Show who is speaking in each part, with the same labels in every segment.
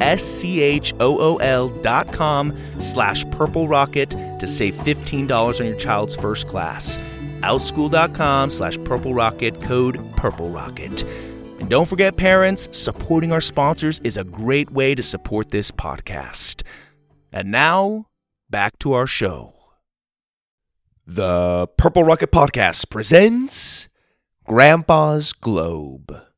Speaker 1: S-C-H-O-O-L dot com slash purple rocket to save $15 on your child's first class. Outschool.com slash purple rocket, code purple rocket. And don't forget, parents, supporting our sponsors is a great way to support this podcast. And now, back to our show. The Purple Rocket Podcast presents Grandpa's Globe.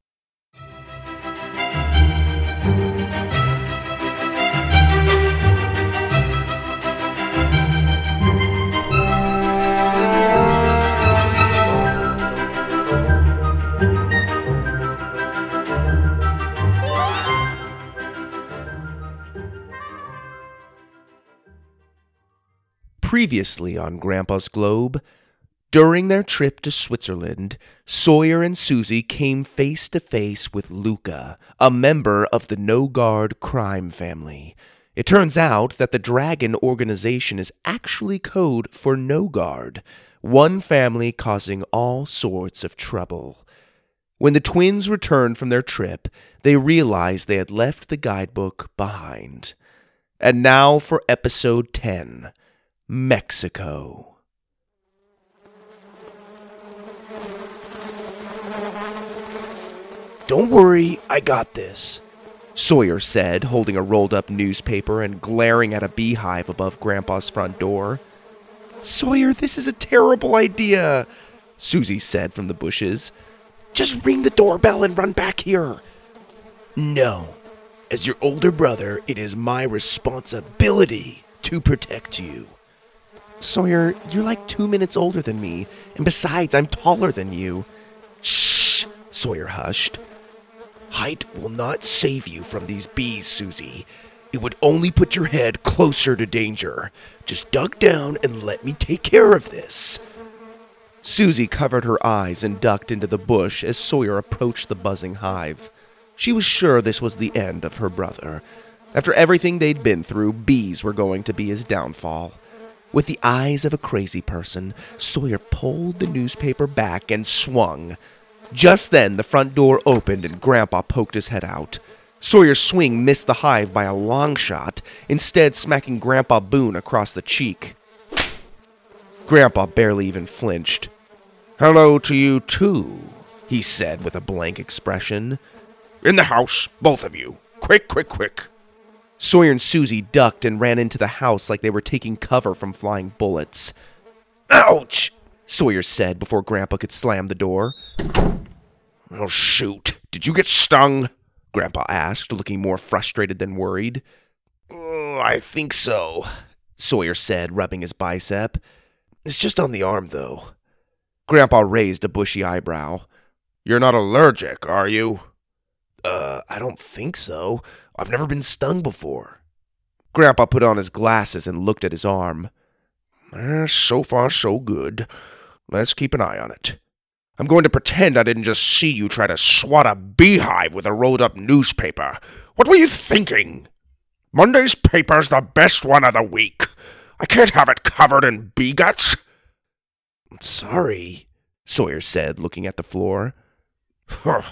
Speaker 1: Previously on Grandpa's Globe, during their trip to Switzerland, Sawyer and Susie came face to face with Luca, a member of the Nogard crime family. It turns out that the Dragon organization is actually code for Nogard, one family causing all sorts of trouble. When the twins returned from their trip, they realized they had left the guidebook behind. And now for episode 10 Mexico. Don't worry, I got this, Sawyer said, holding a rolled up newspaper and glaring at a beehive above Grandpa's front door. Sawyer, this is a terrible idea, Susie said from the bushes. Just ring the doorbell and run back here. No. As your older brother, it is my responsibility to protect you. Sawyer, you're like two minutes older than me, and besides, I'm taller than you. Shh! Sawyer hushed. Height will not save you from these bees, Susie. It would only put your head closer to danger. Just duck down and let me take care of this. Susie covered her eyes and ducked into the bush as Sawyer approached the buzzing hive. She was sure this was the end of her brother. After everything they'd been through, bees were going to be his downfall. With the eyes of a crazy person, Sawyer pulled the newspaper back and swung. Just then, the front door opened and Grandpa poked his head out. Sawyer's swing missed the hive by a long shot, instead, smacking Grandpa Boone across the cheek. Grandpa barely even flinched. Hello to you, too, he said with a blank expression. In the house, both of you. Quick, quick, quick. Sawyer and Susie ducked and ran into the house like they were taking cover from flying bullets. Ouch! Sawyer said before Grandpa could slam the door. Oh, shoot. Did you get stung? Grandpa asked, looking more frustrated than worried. Oh, I think so, Sawyer said, rubbing his bicep. It's just on the arm, though. Grandpa raised a bushy eyebrow. You're not allergic, are you? Uh, I don't think so. I've never been stung before. Grandpa put on his glasses and looked at his arm. Eh, so far, so good. Let's keep an eye on it. I'm going to pretend I didn't just see you try to swat a beehive with a rolled up newspaper. What were you thinking? Monday's paper's the best one of the week. I can't have it covered in bee guts. Sorry, Sawyer said, looking at the floor. Huh.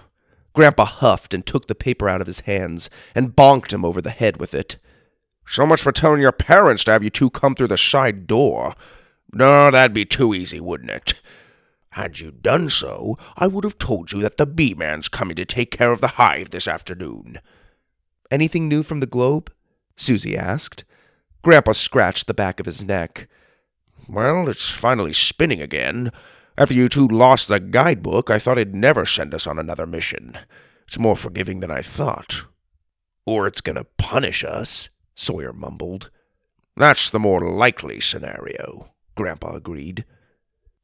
Speaker 1: Grandpa huffed and took the paper out of his hands and bonked him over the head with it. So much for telling your parents to have you two come through the side door. No, that'd be too easy, wouldn't it? Had you done so, I would have told you that the bee man's coming to take care of the hive this afternoon. Anything new from the globe? Susie asked. Grandpa scratched the back of his neck. Well, it's finally spinning again. After you two lost the guidebook, I thought it'd never send us on another mission. It's more forgiving than I thought. Or it's gonna punish us, Sawyer mumbled. That's the more likely scenario, Grandpa agreed.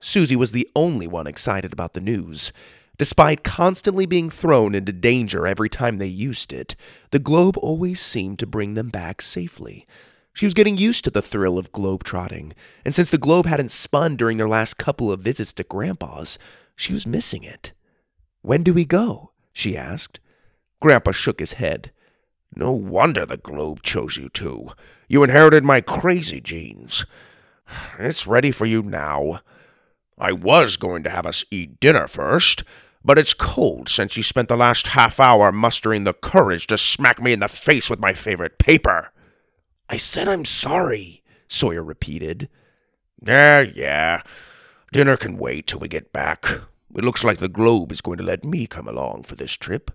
Speaker 1: Susie was the only one excited about the news. Despite constantly being thrown into danger every time they used it, the globe always seemed to bring them back safely. She was getting used to the thrill of globe trotting, and since the globe hadn't spun during their last couple of visits to Grandpa's, she was missing it. When do we go? she asked. Grandpa shook his head. No wonder the globe chose you two. You inherited my crazy genes. It's ready for you now. I was going to have us eat dinner first, but it's cold since you spent the last half hour mustering the courage to smack me in the face with my favorite paper. I said I'm sorry, Sawyer repeated. Yeah, yeah. Dinner can wait till we get back. It looks like the globe is going to let me come along for this trip.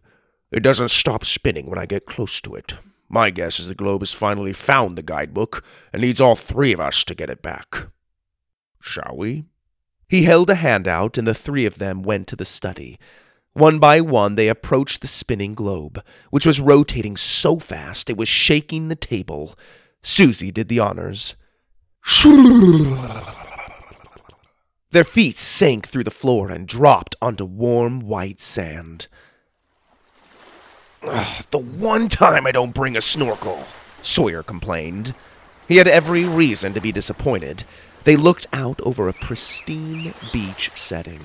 Speaker 1: It doesn't stop spinning when I get close to it. My guess is the globe has finally found the guidebook and needs all three of us to get it back. Shall we? He held a hand out, and the three of them went to the study. One by one, they approached the spinning globe, which was rotating so fast it was shaking the table. Susie did the honors. Their feet sank through the floor and dropped onto warm white sand. Ugh, the one time I don't bring a snorkel, Sawyer complained. He had every reason to be disappointed. They looked out over a pristine beach setting.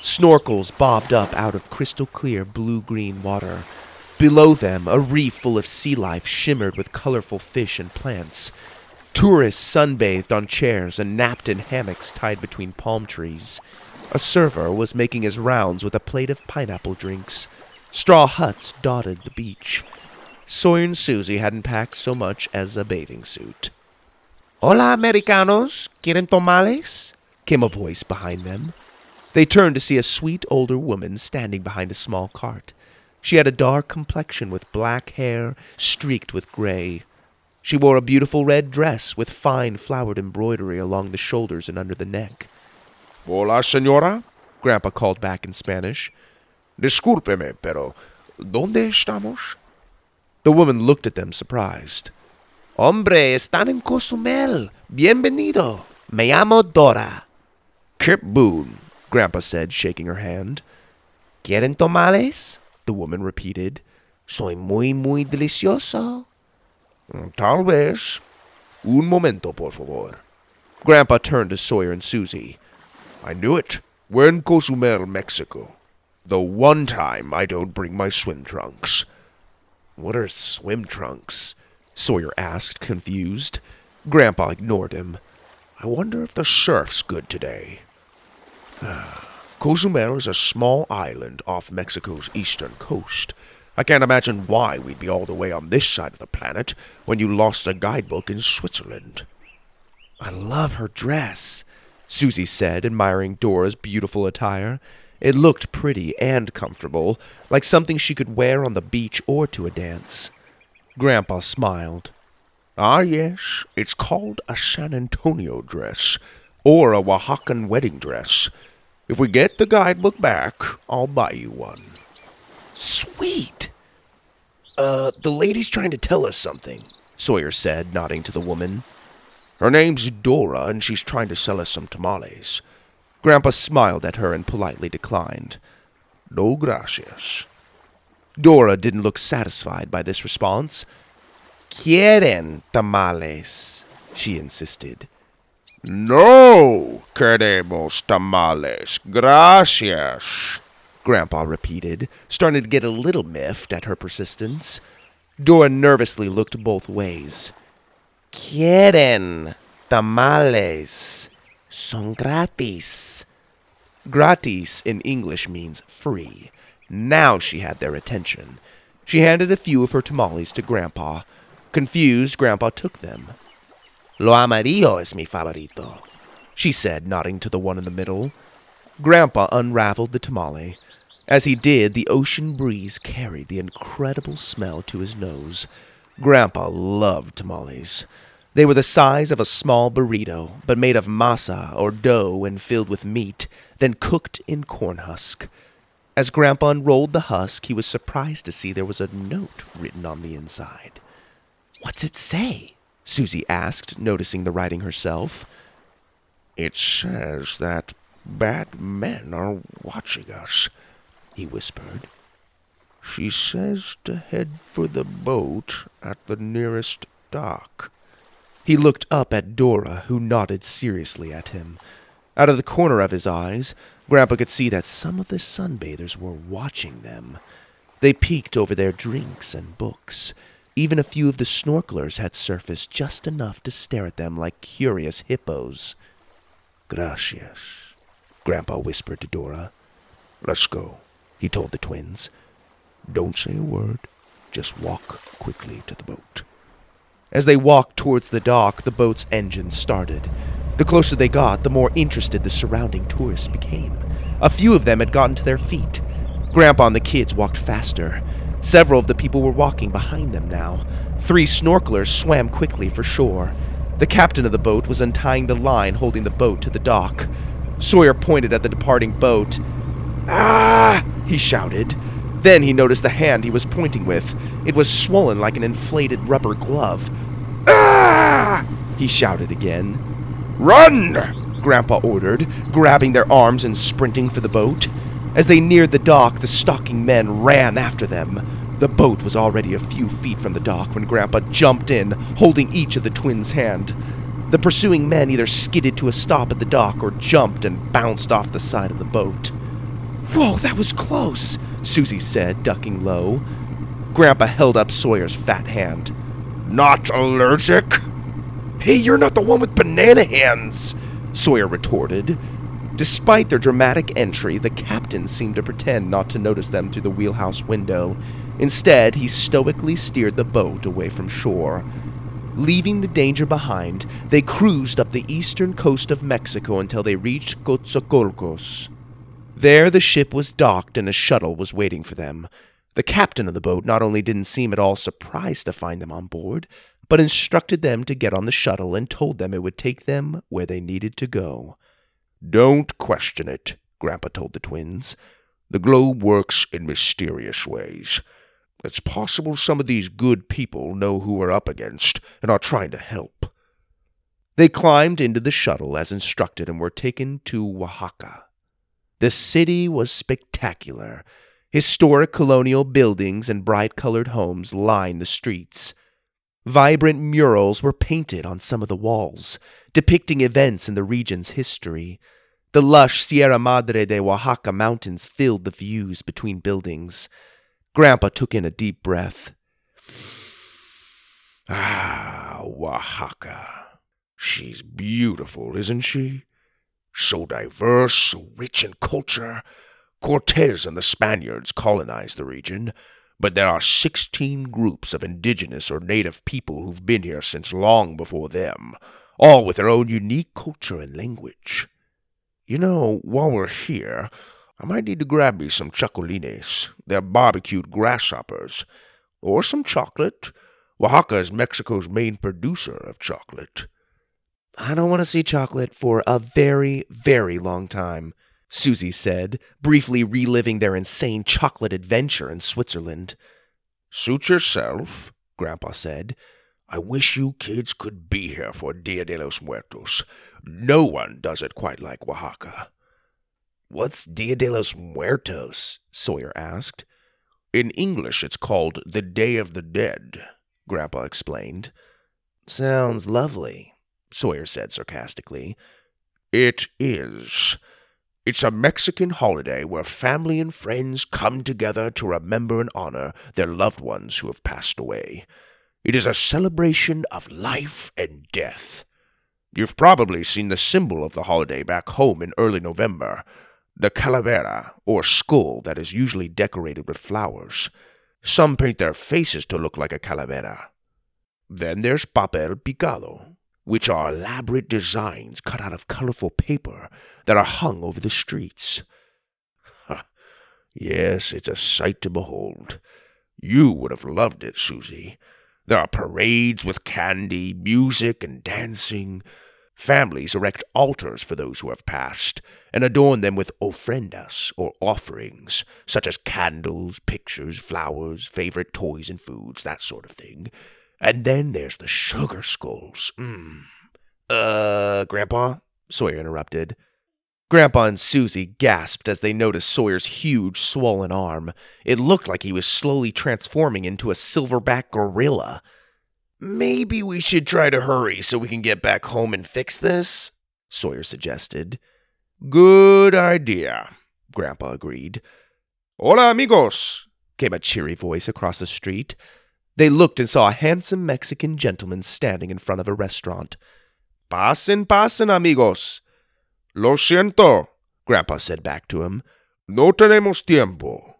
Speaker 1: Snorkels bobbed up out of crystal clear blue green water. Below them, a reef full of sea life shimmered with colorful fish and plants. Tourists sunbathed on chairs and napped in hammocks tied between palm trees. A server was making his rounds with a plate of pineapple drinks. Straw huts dotted the beach. Sawyer and Susie hadn't packed so much as a bathing suit. Hola, Americanos. ¿Quieren tamales? came a voice behind them. They turned to see a sweet older woman standing behind a small cart. She had a dark complexion with black hair streaked with gray. She wore a beautiful red dress with fine flowered embroidery along the shoulders and under the neck. Hola, señora, Grandpa called back in Spanish. Discúlpeme, pero ¿dónde estamos? The woman looked at them surprised. Hombre, están en Cozumel. Bienvenido. Me llamo Dora. Kip Boone, Grandpa said, shaking her hand. ¿Quieren tamales? The woman repeated. Soy muy, muy delicioso. Mm, tal vez. Un momento, por favor. Grandpa turned to Sawyer and Susie. I knew it. We're in Cozumel, Mexico. The one time I don't bring my swim trunks. What are swim trunks? Sawyer asked, confused. Grandpa ignored him. I wonder if the surf's good today.
Speaker 2: Ah, Cozumel is a small island off Mexico's eastern coast. I can't imagine why we'd be all the way on this side of the planet when you lost a guidebook in Switzerland.
Speaker 1: I love her dress, Susie said, admiring Dora's beautiful attire. It looked pretty and comfortable, like something she could wear on the beach or to a dance. Grandpa smiled.
Speaker 2: Ah, yes, it's called a San Antonio dress, or a Oaxacan wedding dress. If we get the guidebook back, I'll buy you one.
Speaker 1: Sweet! Uh, the lady's trying to tell us something, Sawyer said, nodding to the woman.
Speaker 2: Her name's Dora, and she's trying to sell us some tamales.
Speaker 1: Grandpa smiled at her and politely declined.
Speaker 2: No gracias.
Speaker 1: Dora didn't look satisfied by this response. Quieren tamales, she insisted.
Speaker 2: No queremos tamales. Gracias.
Speaker 1: Grandpa repeated, starting to get a little miffed at her persistence. Dora nervously looked both ways. Quieren tamales. Son gratis. Gratis in English means free. Now she had their attention. She handed a few of her tamales to Grandpa. Confused, Grandpa took them. Lo amarillo es mi favorito, she said, nodding to the one in the middle. Grandpa unraveled the tamale. As he did, the ocean breeze carried the incredible smell to his nose. Grandpa loved tamales. They were the size of a small burrito, but made of masa or dough and filled with meat, then cooked in corn husk. As Grandpa unrolled the husk, he was surprised to see there was a note written on the inside. What's it say? Susie asked, noticing the writing herself.
Speaker 2: It says that bad men are watching us, he whispered. She says to head for the boat at the nearest dock.
Speaker 1: He looked up at Dora, who nodded seriously at him. Out of the corner of his eyes, Grandpa could see that some of the sunbathers were watching them. They peeked over their drinks and books. Even a few of the snorkelers had surfaced just enough to stare at them like curious hippos.
Speaker 2: Gracias, Grandpa whispered to Dora. Let's go, he told the twins. Don't say a word. Just walk quickly to the boat.
Speaker 1: As they walked towards the dock, the boat's engine started. The closer they got, the more interested the surrounding tourists became. A few of them had gotten to their feet. Grandpa and the kids walked faster. Several of the people were walking behind them now. Three snorkelers swam quickly for shore. The captain of the boat was untying the line holding the boat to the dock. Sawyer pointed at the departing boat. Ah! he shouted. Then he noticed the hand he was pointing with. It was swollen like an inflated rubber glove. Ah! he shouted again.
Speaker 2: Run!
Speaker 1: Grandpa ordered, grabbing their arms and sprinting for the boat. As they neared the dock, the stalking men ran after them. The boat was already a few feet from the dock when Grandpa jumped in, holding each of the twins' hand. The pursuing men either skidded to a stop at the dock or jumped and bounced off the side of the boat. Whoa, that was close, Susie said, ducking low. Grandpa held up Sawyer's fat hand.
Speaker 2: Not allergic?
Speaker 1: Hey, you're not the one with banana hands, Sawyer retorted. Despite their dramatic entry, the captain seemed to pretend not to notice them through the wheelhouse window. Instead, he stoically steered the boat away from shore. Leaving the danger behind, they cruised up the eastern coast of Mexico until they reached Coatzacoalcos. There, the ship was docked and a shuttle was waiting for them. The captain of the boat not only didn't seem at all surprised to find them on board, but instructed them to get on the shuttle and told them it would take them where they needed to go.
Speaker 2: Don't question it, Grandpa told the twins. The globe works in mysterious ways. It's possible some of these good people know who we're up against and are trying to help.
Speaker 1: They climbed into the shuttle as instructed and were taken to Oaxaca. The city was spectacular. Historic colonial buildings and bright colored homes lined the streets. Vibrant murals were painted on some of the walls, depicting events in the region's history. The lush Sierra Madre de Oaxaca mountains filled the views between buildings. Grandpa took in a deep breath.
Speaker 2: Ah, Oaxaca. She's beautiful, isn't she? So diverse, so rich in culture. Cortez and the Spaniards colonized the region, but there are 16 groups of indigenous or native people who've been here since long before them, all with their own unique culture and language. You know, while we're here, I might need to grab me some chapulines. They're barbecued grasshoppers. Or some chocolate. Oaxaca is Mexico's main producer of chocolate.
Speaker 1: I don't want to see chocolate for a very, very long time, Susie said, briefly reliving their insane chocolate adventure in Switzerland.
Speaker 2: Suit yourself, Grandpa said. I wish you kids could be here for Dia de los Muertos. No one does it quite like Oaxaca.
Speaker 1: What's Dia de los Muertos? Sawyer asked.
Speaker 2: In English, it's called the Day of the Dead, Grandpa explained.
Speaker 1: Sounds lovely, Sawyer said sarcastically.
Speaker 2: It is. It's a Mexican holiday where family and friends come together to remember and honor their loved ones who have passed away. It is a celebration of life and death. You've probably seen the symbol of the holiday back home in early November the calavera, or skull that is usually decorated with flowers. Some paint their faces to look like a calavera. Then there's papel picado, which are elaborate designs cut out of colorful paper that are hung over the streets. yes, it's a sight to behold. You would have loved it, Susie. There are parades with candy, music, and dancing. Families erect altars for those who have passed and adorn them with ofrendas, or offerings, such as candles, pictures, flowers, favorite toys and foods, that sort of thing. And then there's the sugar skulls. Mmm.
Speaker 1: Uh, Grandpa? Sawyer interrupted. Grandpa and Susie gasped as they noticed Sawyer's huge, swollen arm. It looked like he was slowly transforming into a silverback gorilla.
Speaker 3: Maybe we should try to hurry so we can get back home and fix this, Sawyer suggested.
Speaker 2: Good idea, Grandpa agreed. Hola, amigos, came a cheery voice across the street.
Speaker 1: They looked and saw a handsome Mexican gentleman standing in front of a restaurant.
Speaker 2: Pasen, pasen, amigos. Lo siento, Grandpa said back to him. No tenemos tiempo.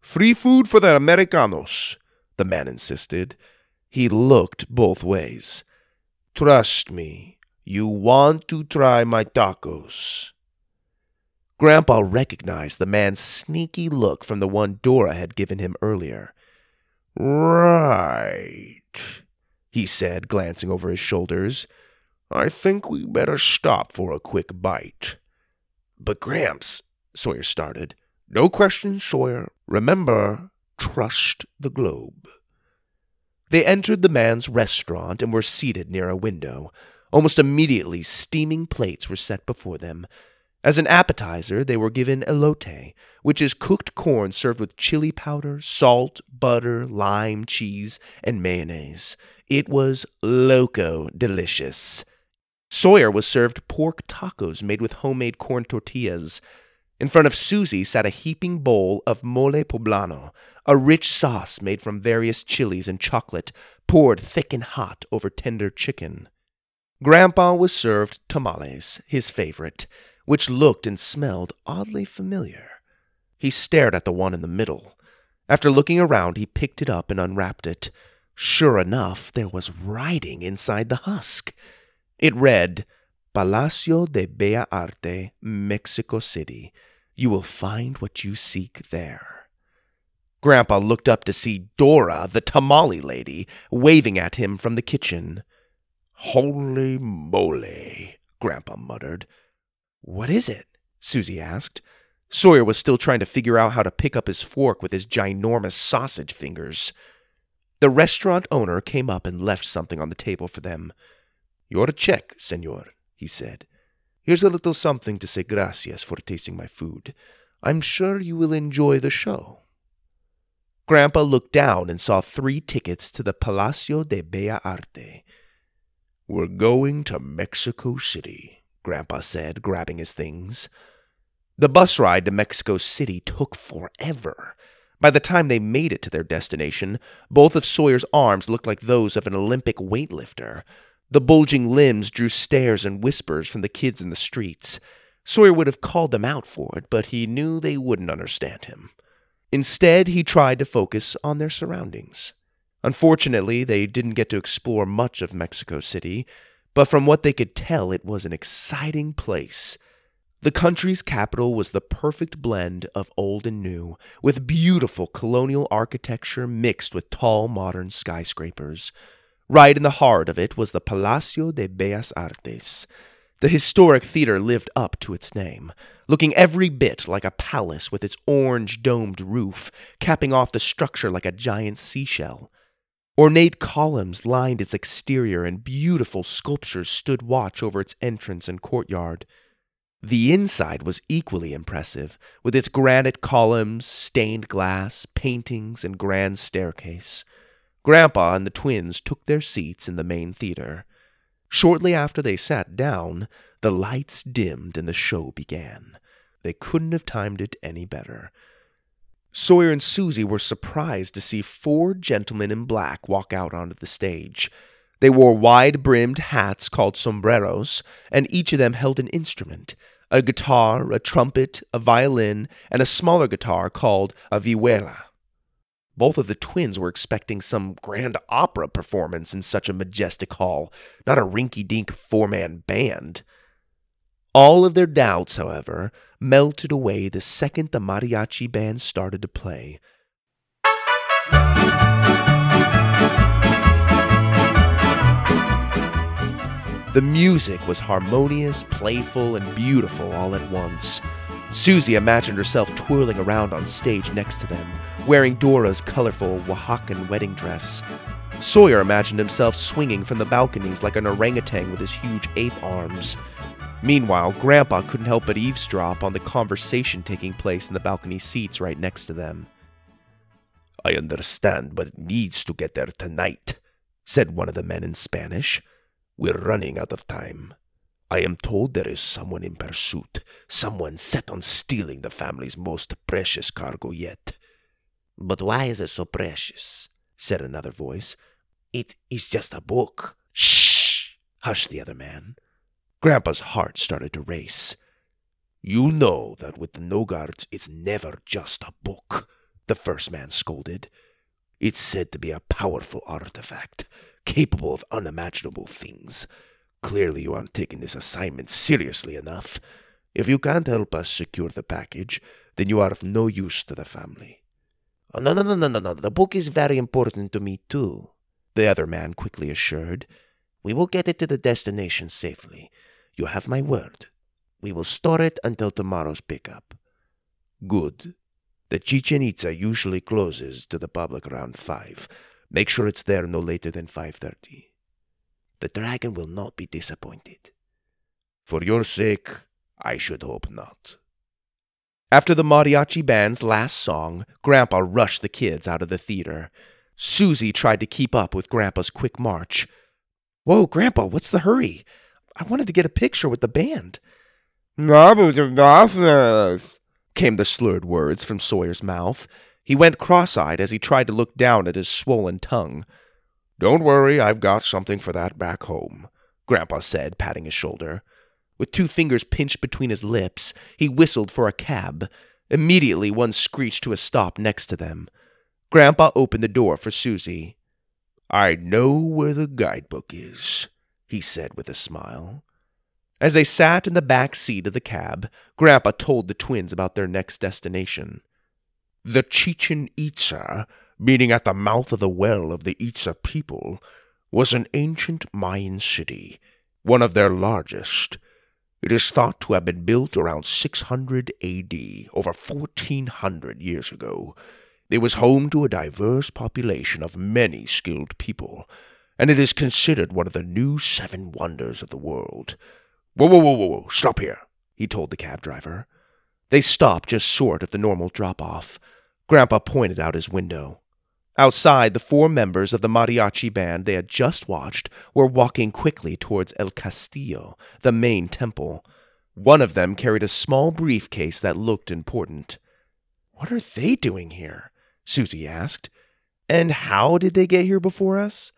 Speaker 2: Free food for the Americanos, the man insisted.
Speaker 1: He looked both ways.
Speaker 3: Trust me, you want to try my tacos.
Speaker 1: Grandpa recognized the man's sneaky look from the one Dora had given him earlier.
Speaker 2: Right, he said, glancing over his shoulders. I think we better stop for a quick bite.
Speaker 1: But Gramps, Sawyer started.
Speaker 2: No questions, Sawyer. Remember, trust the globe.
Speaker 1: They entered the man's restaurant and were seated near a window. Almost immediately, steaming plates were set before them. As an appetizer, they were given elote, which is cooked corn served with chili powder, salt, butter, lime, cheese, and mayonnaise. It was loco delicious. Sawyer was served pork tacos made with homemade corn tortillas. In front of Susie sat a heaping bowl of mole poblano, a rich sauce made from various chilies and chocolate, poured thick and hot over tender chicken. Grandpa was served tamales, his favorite, which looked and smelled oddly familiar. He stared at the one in the middle. After looking around, he picked it up and unwrapped it. Sure enough, there was writing inside the husk. It read, Palacio de Bella Arte, Mexico City. You will find what you seek there. Grandpa looked up to see Dora, the tamale lady, waving at him from the kitchen.
Speaker 2: Holy moly, Grandpa muttered.
Speaker 1: What is it? Susie asked. Sawyer was still trying to figure out how to pick up his fork with his ginormous sausage fingers. The restaurant owner came up and left something on the table for them. Your check, senor, he said. Here's a little something to say gracias for tasting my food. I'm sure you will enjoy the show. Grandpa looked down and saw three tickets to the Palacio de Bella Arte.
Speaker 2: We're going to Mexico City, Grandpa said, grabbing his things.
Speaker 1: The bus ride to Mexico City took forever. By the time they made it to their destination, both of Sawyer's arms looked like those of an Olympic weightlifter. The bulging limbs drew stares and whispers from the kids in the streets.
Speaker 3: Sawyer would have called them out for it, but he knew they wouldn't understand him. Instead, he tried to focus on their surroundings. Unfortunately, they didn't get to explore much of Mexico City, but from what they could tell, it was an exciting place. The country's capital was the perfect blend of old and new, with beautiful colonial architecture mixed with tall modern skyscrapers. Right in the heart of it was the Palacio de Bellas Artes. The historic theater lived up to its name, looking every bit like a palace with its orange domed roof, capping off the structure like a giant seashell. Ornate columns lined its exterior, and beautiful sculptures stood watch over its entrance and courtyard. The inside was equally impressive, with its granite columns, stained glass, paintings, and grand staircase. Grandpa and the twins took their seats in the main theater. Shortly after they sat down, the lights dimmed and the show began. They couldn't have timed it any better. Sawyer and Susie were surprised to see four gentlemen in black walk out onto the stage. They wore wide brimmed hats called sombreros, and each of them held an instrument a guitar, a trumpet, a violin, and a smaller guitar called a vihuela. Both of the twins were expecting some grand opera performance in such a majestic hall, not a rinky dink four man band. All of their doubts, however, melted away the second the mariachi band started to play. The music was harmonious, playful, and beautiful all at once. Susie imagined herself twirling around on stage next to them, wearing Dora's colorful Oaxacan wedding dress. Sawyer imagined himself swinging from the balconies like an orangutan with his huge ape arms. Meanwhile, Grandpa couldn't help but eavesdrop on the conversation taking place in the balcony seats right next to them.
Speaker 2: I understand, but it needs to get there tonight, said one of the men in Spanish. We're running out of time. I am told there is someone in pursuit, someone set on stealing the family's most precious cargo yet.
Speaker 4: But why is it so precious? said another voice. It is just a book.
Speaker 2: Shh! hushed the other man. Grandpa's heart started to race. You know that with the Nogards, it's never just a book, the first man scolded. It's said to be a powerful artifact, capable of unimaginable things. Clearly, you aren't taking this assignment seriously enough. If you can't help us secure the package, then you are of no use to the family.
Speaker 4: Oh, no, no, no, no, no, no. The book is very important to me, too, the other man quickly assured. We will get it to the destination safely. You have my word. We will store it until tomorrow's pickup.
Speaker 2: Good. The Chichen Itza usually closes to the public around 5. Make sure it's there no later than 5.30.
Speaker 4: The dragon will not be disappointed.
Speaker 2: For your sake, I should hope not.
Speaker 3: After the mariachi band's last song, Grandpa rushed the kids out of the theater. Susie tried to keep up with Grandpa's quick march. Whoa, Grandpa, what's the hurry? I wanted to get a picture with the band. came the slurred words from Sawyer's mouth. He went cross eyed as he tried to look down at his swollen tongue.
Speaker 2: Don't worry, I've got something for that back home, Grandpa said, patting his shoulder.
Speaker 3: With two fingers pinched between his lips, he whistled for a cab. Immediately, one screeched to a stop next to them. Grandpa opened the door for Susie.
Speaker 2: I know where the guidebook is, he said with a smile.
Speaker 3: As they sat in the back seat of the cab, Grandpa told the twins about their next destination.
Speaker 2: The Chichen Itza, meaning at the mouth of the well of the Itza people, was an ancient Mayan city, one of their largest. It is thought to have been built around 600 AD, over 1400 years ago. It was home to a diverse population of many skilled people, and it is considered one of the new seven wonders of the world. Whoa, whoa, whoa, whoa, whoa, stop here, he told the cab driver.
Speaker 3: They stopped just short of the normal drop off. Grandpa pointed out his window. Outside, the four members of the mariachi band they had just watched were walking quickly towards El Castillo, the main temple. One of them carried a small briefcase that looked important. What are they doing here? Susie asked. And how did they get here before us?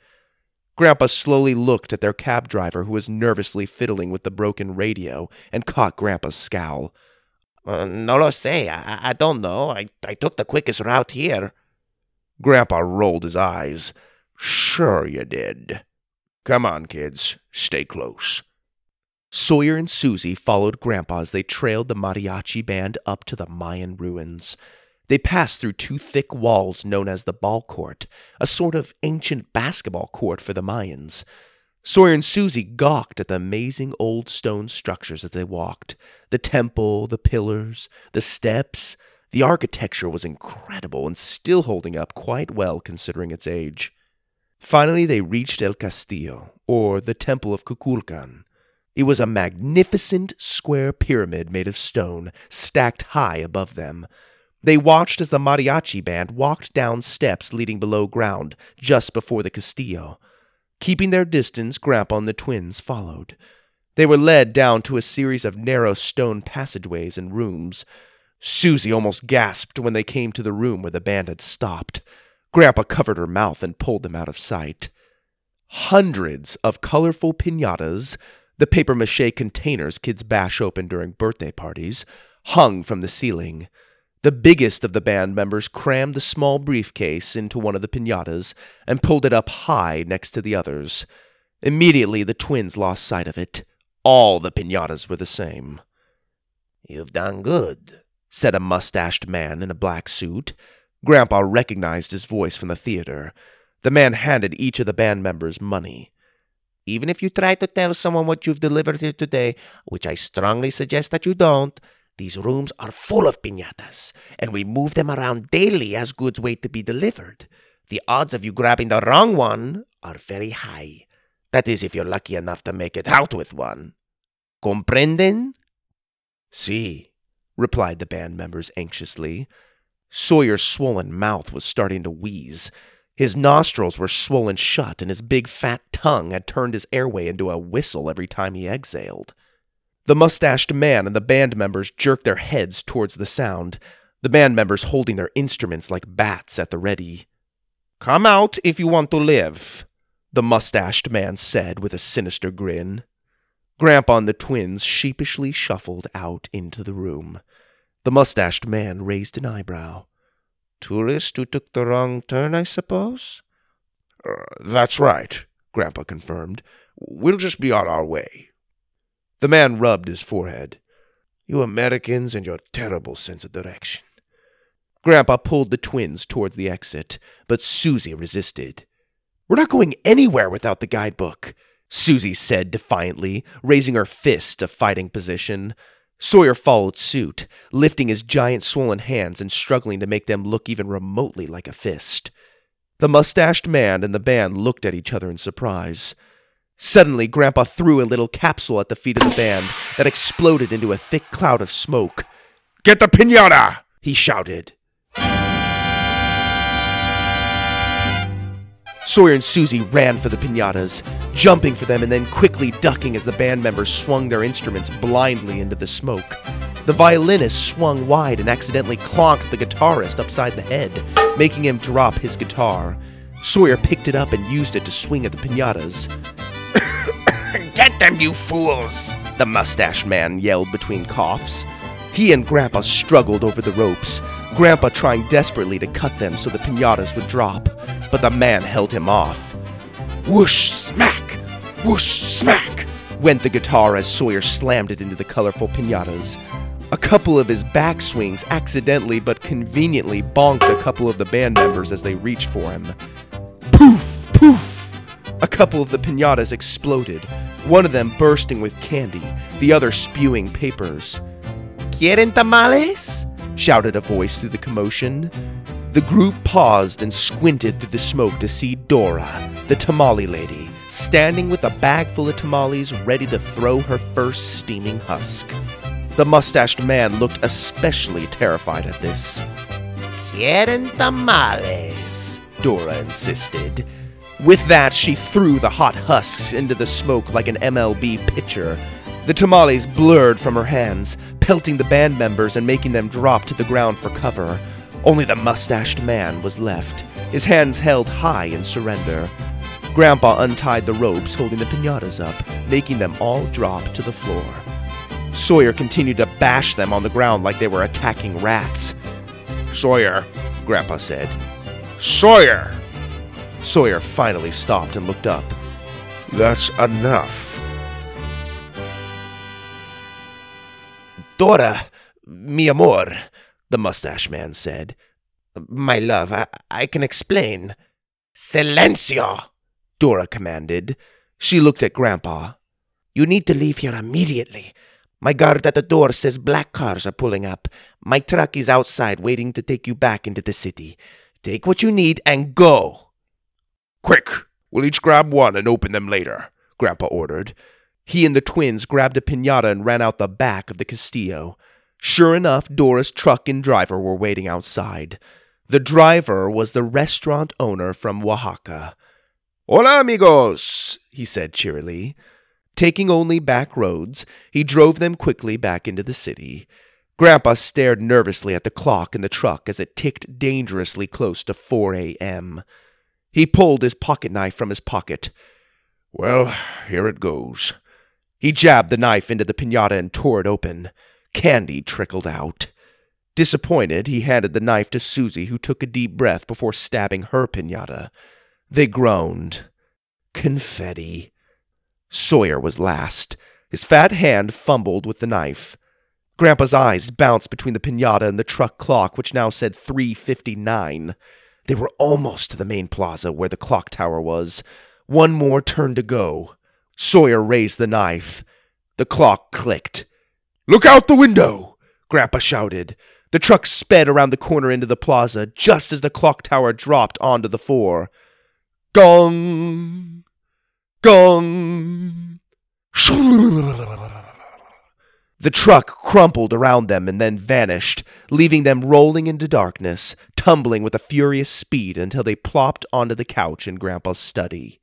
Speaker 3: Grandpa slowly looked at their cab driver who was nervously fiddling with the broken radio and caught Grandpa's scowl.
Speaker 4: Uh, no lo sé. I, I don't know. I, I took the quickest route here.
Speaker 2: Grandpa rolled his eyes. Sure you did. Come on, kids. Stay close.
Speaker 3: Sawyer and Susie followed Grandpa as they trailed the mariachi band up to the Mayan ruins. They passed through two thick walls known as the ball court, a sort of ancient basketball court for the Mayans. Sawyer and Susie gawked at the amazing old stone structures as they walked the temple, the pillars, the steps. The architecture was incredible and still holding up quite well considering its age. Finally, they reached El Castillo, or the Temple of Kukulkan. It was a magnificent square pyramid made of stone, stacked high above them. They watched as the mariachi band walked down steps leading below ground just before the Castillo. Keeping their distance, Grandpa and the twins followed. They were led down to a series of narrow stone passageways and rooms. Susie almost gasped when they came to the room where the band had stopped. Grandpa covered her mouth and pulled them out of sight. Hundreds of colorful pinatas, the papier mache containers kids bash open during birthday parties, hung from the ceiling. The biggest of the band members crammed the small briefcase into one of the pinatas and pulled it up high next to the others. Immediately, the twins lost sight of it. All the pinatas were the same.
Speaker 4: You've done good,
Speaker 3: said a mustached man in a black suit. Grandpa recognized his voice from the theater. The man handed each of the band members money.
Speaker 4: Even if you try to tell someone what you've delivered here today, which I strongly suggest that you don't, these rooms are full of piñatas, and we move them around daily as goods wait to be delivered. The odds of you grabbing the wrong one are very high. That is, if you're lucky enough to make it out with one. Comprenden?
Speaker 3: Si, replied the band members anxiously. Sawyer's swollen mouth was starting to wheeze. His nostrils were swollen shut, and his big fat tongue had turned his airway into a whistle every time he exhaled. The mustached man and the band members jerked their heads towards the sound, the band members holding their instruments like bats at the ready.
Speaker 2: Come out if you want to live, the mustached man said with a sinister grin.
Speaker 3: Grandpa and the twins sheepishly shuffled out into the room. The mustached man raised an eyebrow.
Speaker 4: Tourist who took the wrong turn, I suppose?
Speaker 2: Uh, that's right, Grandpa confirmed. We'll just be on our way.
Speaker 3: The man rubbed his forehead.
Speaker 4: You Americans and your terrible sense of direction.
Speaker 3: Grandpa pulled the twins towards the exit, but Susie resisted. We're not going anywhere without the guidebook, Susie said defiantly, raising her fist to fighting position. Sawyer followed suit, lifting his giant swollen hands and struggling to make them look even remotely like a fist. The mustached man and the band looked at each other in surprise. Suddenly, Grandpa threw a little capsule at the feet of the band that exploded into a thick cloud of smoke.
Speaker 2: Get the pinata!
Speaker 3: he shouted. Sawyer and Susie ran for the pinatas, jumping for them and then quickly ducking as the band members swung their instruments blindly into the smoke. The violinist swung wide and accidentally clonked the guitarist upside the head, making him drop his guitar. Sawyer picked it up and used it to swing at the pinatas.
Speaker 2: Get them, you fools!
Speaker 3: The mustache man yelled between coughs. He and Grandpa struggled over the ropes, Grandpa trying desperately to cut them so the pinatas would drop, but the man held him off. Whoosh, smack! Whoosh, smack! went the guitar as Sawyer slammed it into the colorful pinatas. A couple of his backswings accidentally but conveniently bonked a couple of the band members as they reached for him. Poof! Poof! A couple of the pinatas exploded, one of them bursting with candy, the other spewing papers.
Speaker 4: Quieren tamales?
Speaker 3: shouted a voice through the commotion. The group paused and squinted through the smoke to see Dora, the tamale lady, standing with a bag full of tamales ready to throw her first steaming husk. The mustached man looked especially terrified at this.
Speaker 4: Quieren tamales,
Speaker 3: Dora insisted. With that, she threw the hot husks into the smoke like an MLB pitcher. The tamales blurred from her hands, pelting the band members and making them drop to the ground for cover. Only the mustached man was left, his hands held high in surrender. Grandpa untied the ropes holding the pinatas up, making them all drop to the floor. Sawyer continued to bash them on the ground like they were attacking rats.
Speaker 2: Sawyer, Grandpa said. Sawyer!
Speaker 3: Sawyer finally stopped and looked up.
Speaker 2: That's enough.
Speaker 4: Dora, mi amor, the mustache man said. My love, I, I can explain. Silencio, Dora commanded. She looked at Grandpa. You need to leave here immediately. My guard at the door says black cars are pulling up. My truck is outside waiting to take you back into the city. Take what you need and go.
Speaker 2: Quick! We'll each grab one and open them later, Grandpa ordered.
Speaker 3: He and the twins grabbed a pinata and ran out the back of the Castillo. Sure enough, Dora's truck and driver were waiting outside. The driver was the restaurant owner from Oaxaca.
Speaker 2: Hola, amigos, he said cheerily.
Speaker 3: Taking only back roads, he drove them quickly back into the city. Grandpa stared nervously at the clock in the truck as it ticked dangerously close to 4 a.m. He pulled his pocket knife from his pocket.
Speaker 2: Well, here it goes.
Speaker 3: He jabbed the knife into the pinata and tore it open. Candy trickled out. Disappointed, he handed the knife to Susie, who took a deep breath before stabbing her pinata. They groaned. Confetti. Sawyer was last. His fat hand fumbled with the knife. Grandpa's eyes bounced between the pinata and the truck clock, which now said 359. They were almost to the main plaza where the clock tower was. One more turn to go. Sawyer raised the knife. The clock clicked.
Speaker 2: Look out the window!
Speaker 3: Grandpa shouted. The truck sped around the corner into the plaza just as the clock tower dropped onto the floor. Gong! Gong! The truck crumpled around them and then vanished, leaving them rolling into darkness, tumbling with a furious speed until they plopped onto the couch in Grandpa's study.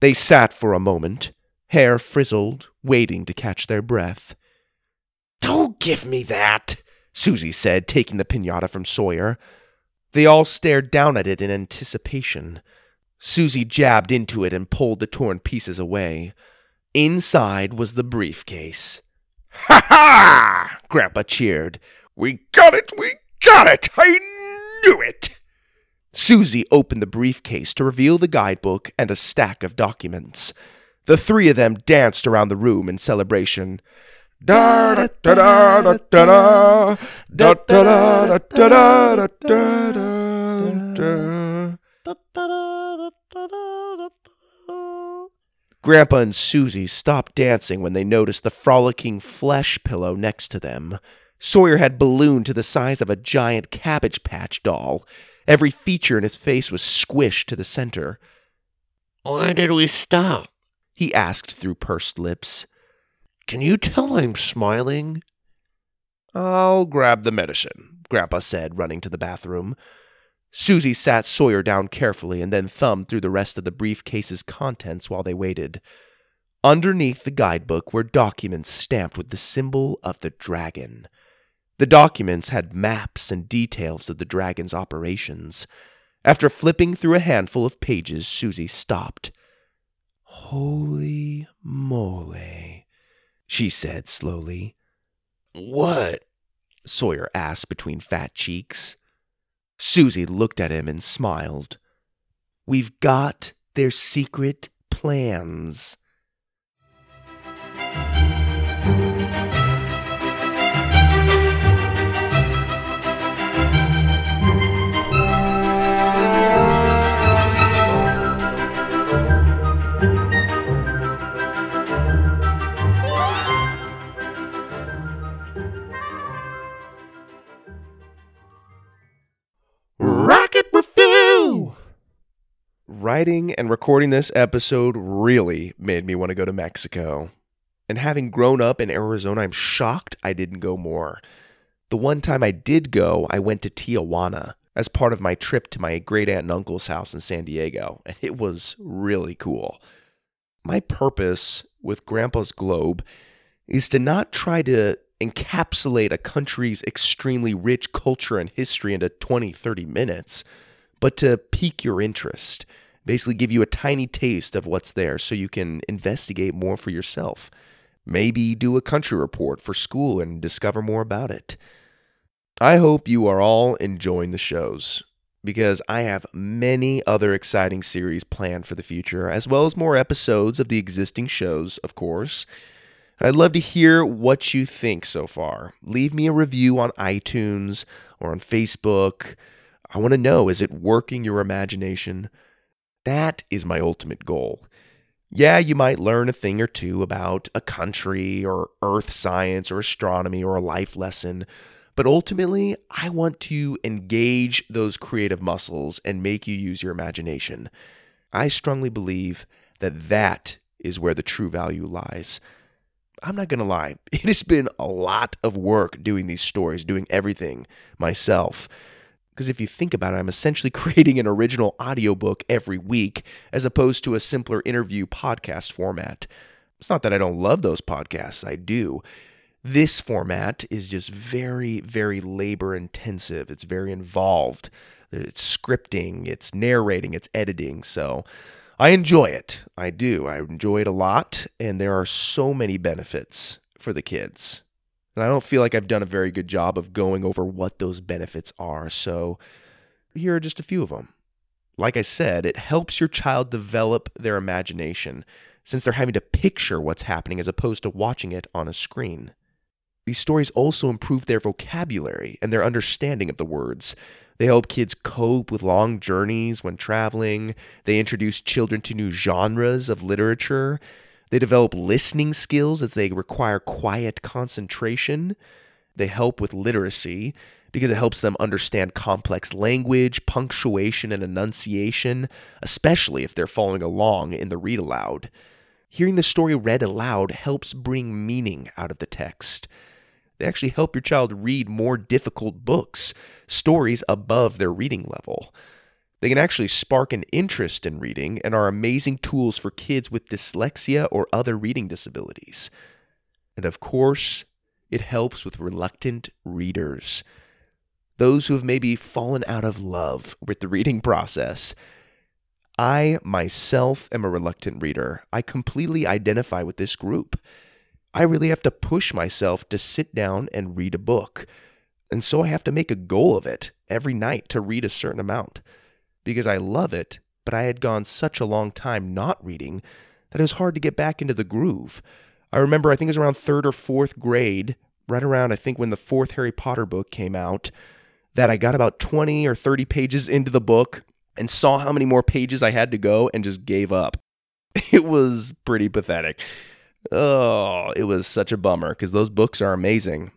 Speaker 3: They sat for a moment, hair frizzled, waiting to catch their breath.
Speaker 4: Don't give me that, Susie said, taking the pinata from Sawyer.
Speaker 3: They all stared down at it in anticipation. Susie jabbed into it and pulled the torn pieces away. Inside was the briefcase.
Speaker 2: Ha ha! Grandpa cheered. We got it! We got it! I knew it!
Speaker 3: Susie opened the briefcase to reveal the guidebook and a stack of documents. The three of them danced around the room in celebration.
Speaker 2: Da da da da da da da da da da da da da da
Speaker 3: Grandpa and Susie stopped dancing when they noticed the frolicking flesh pillow next to them. Sawyer had ballooned to the size of a giant cabbage patch doll. Every feature in his face was squished to the center.
Speaker 4: Why did we stop?
Speaker 3: He asked through pursed lips.
Speaker 4: Can you tell I'm smiling?
Speaker 3: I'll grab the medicine, Grandpa said, running to the bathroom. Susie sat Sawyer down carefully and then thumbed through the rest of the briefcase's contents while they waited. Underneath the guidebook were documents stamped with the symbol of the dragon. The documents had maps and details of the dragon's operations. After flipping through a handful of pages, Susie stopped. Holy moly, she said slowly.
Speaker 4: What?
Speaker 3: Sawyer asked between fat cheeks. Susie looked at him and smiled. We've got their secret plans. Writing and recording this episode really made me want to go to Mexico. And having grown up in Arizona, I'm shocked I didn't go more. The one time I did go, I went to Tijuana as part of my trip to my great aunt and uncle's house in San Diego, and it was really cool. My purpose with Grandpa's Globe is to not try to encapsulate a country's extremely rich culture and history into 20, 30 minutes, but to pique your interest, basically give you a tiny taste of what's there so you can investigate more for yourself. Maybe do a country report for school and discover more about it. I hope you are all enjoying the shows because I have many other exciting series planned for the future, as well as more episodes of the existing shows, of course. I'd love to hear what you think so far. Leave me a review on iTunes or on Facebook. I want to know is it working your imagination? That is my ultimate goal. Yeah, you might learn a thing or two about a country or earth science or astronomy or a life lesson, but ultimately, I want to engage those creative muscles and make you use your imagination. I strongly believe that that is where the true value lies. I'm not going to lie, it has been a lot of work doing these stories, doing everything myself. Because if you think about it, I'm essentially creating an original audiobook every week as opposed to a simpler interview podcast format. It's not that I don't love those podcasts, I do. This format is just very, very labor intensive. It's very involved. It's scripting, it's narrating, it's editing. So I enjoy it. I do. I enjoy it a lot. And there are so many benefits for the kids. And I don't feel like I've done a very good job of going over what those benefits are. So here are just a few of them. Like I said, it helps your child develop their imagination since they're having to picture what's happening as opposed to watching it on a screen. These stories also improve their vocabulary and their understanding of the words. They help kids cope with long journeys when traveling. They introduce children to new genres of literature they develop listening skills as they require quiet concentration. They help with literacy because it helps them understand complex language, punctuation, and enunciation, especially if they're following along in the read aloud. Hearing the story read aloud helps bring meaning out of the text. They actually help your child read more difficult books, stories above their reading level. They can actually spark an interest in reading and are amazing tools for kids with dyslexia or other reading disabilities. And of course, it helps with reluctant readers. Those who have maybe fallen out of love with the reading process. I myself am a reluctant reader. I completely identify with this group. I really have to push myself to sit down and read a book. And so I have to make a goal of it every night to read a certain amount because I love it, but I had gone such a long time not reading that it was hard to get back into the groove. I remember, I think it was around third or fourth grade, right around, I think, when the fourth Harry Potter book came out, that I got about 20 or 30 pages into the book and saw how many more pages I had to go and just gave up. It was pretty pathetic. Oh, it was such a bummer because those books are amazing.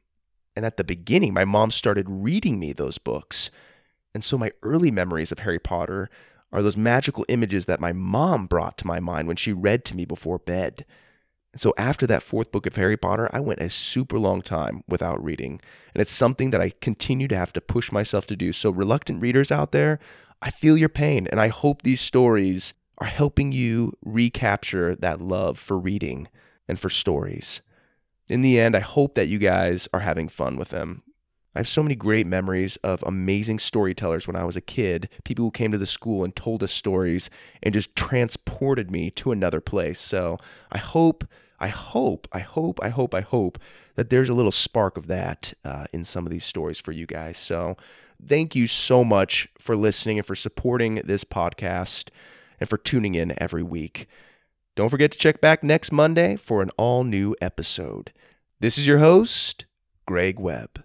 Speaker 3: And at the beginning, my mom started reading me those books. And so my early memories of Harry Potter are those magical images that my mom brought to my mind when she read to me before bed. And so after that fourth book of Harry Potter, I went a super long time without reading. And it's something that I continue to have to push myself to do. So, reluctant readers out there, I feel your pain. And I hope these stories are helping you recapture that love for reading and for stories. In the end, I hope that you guys are having fun with them. I have so many great memories of amazing storytellers when I was a kid, people who came to the school and told us stories and just transported me to another place. So I hope, I hope, I hope, I hope, I hope that there's a little spark of that uh, in some of these stories for you guys. So thank you so much for listening and for supporting this podcast and for tuning in every week. Don't forget to check back next Monday for an all new episode. This is your host, Greg Webb.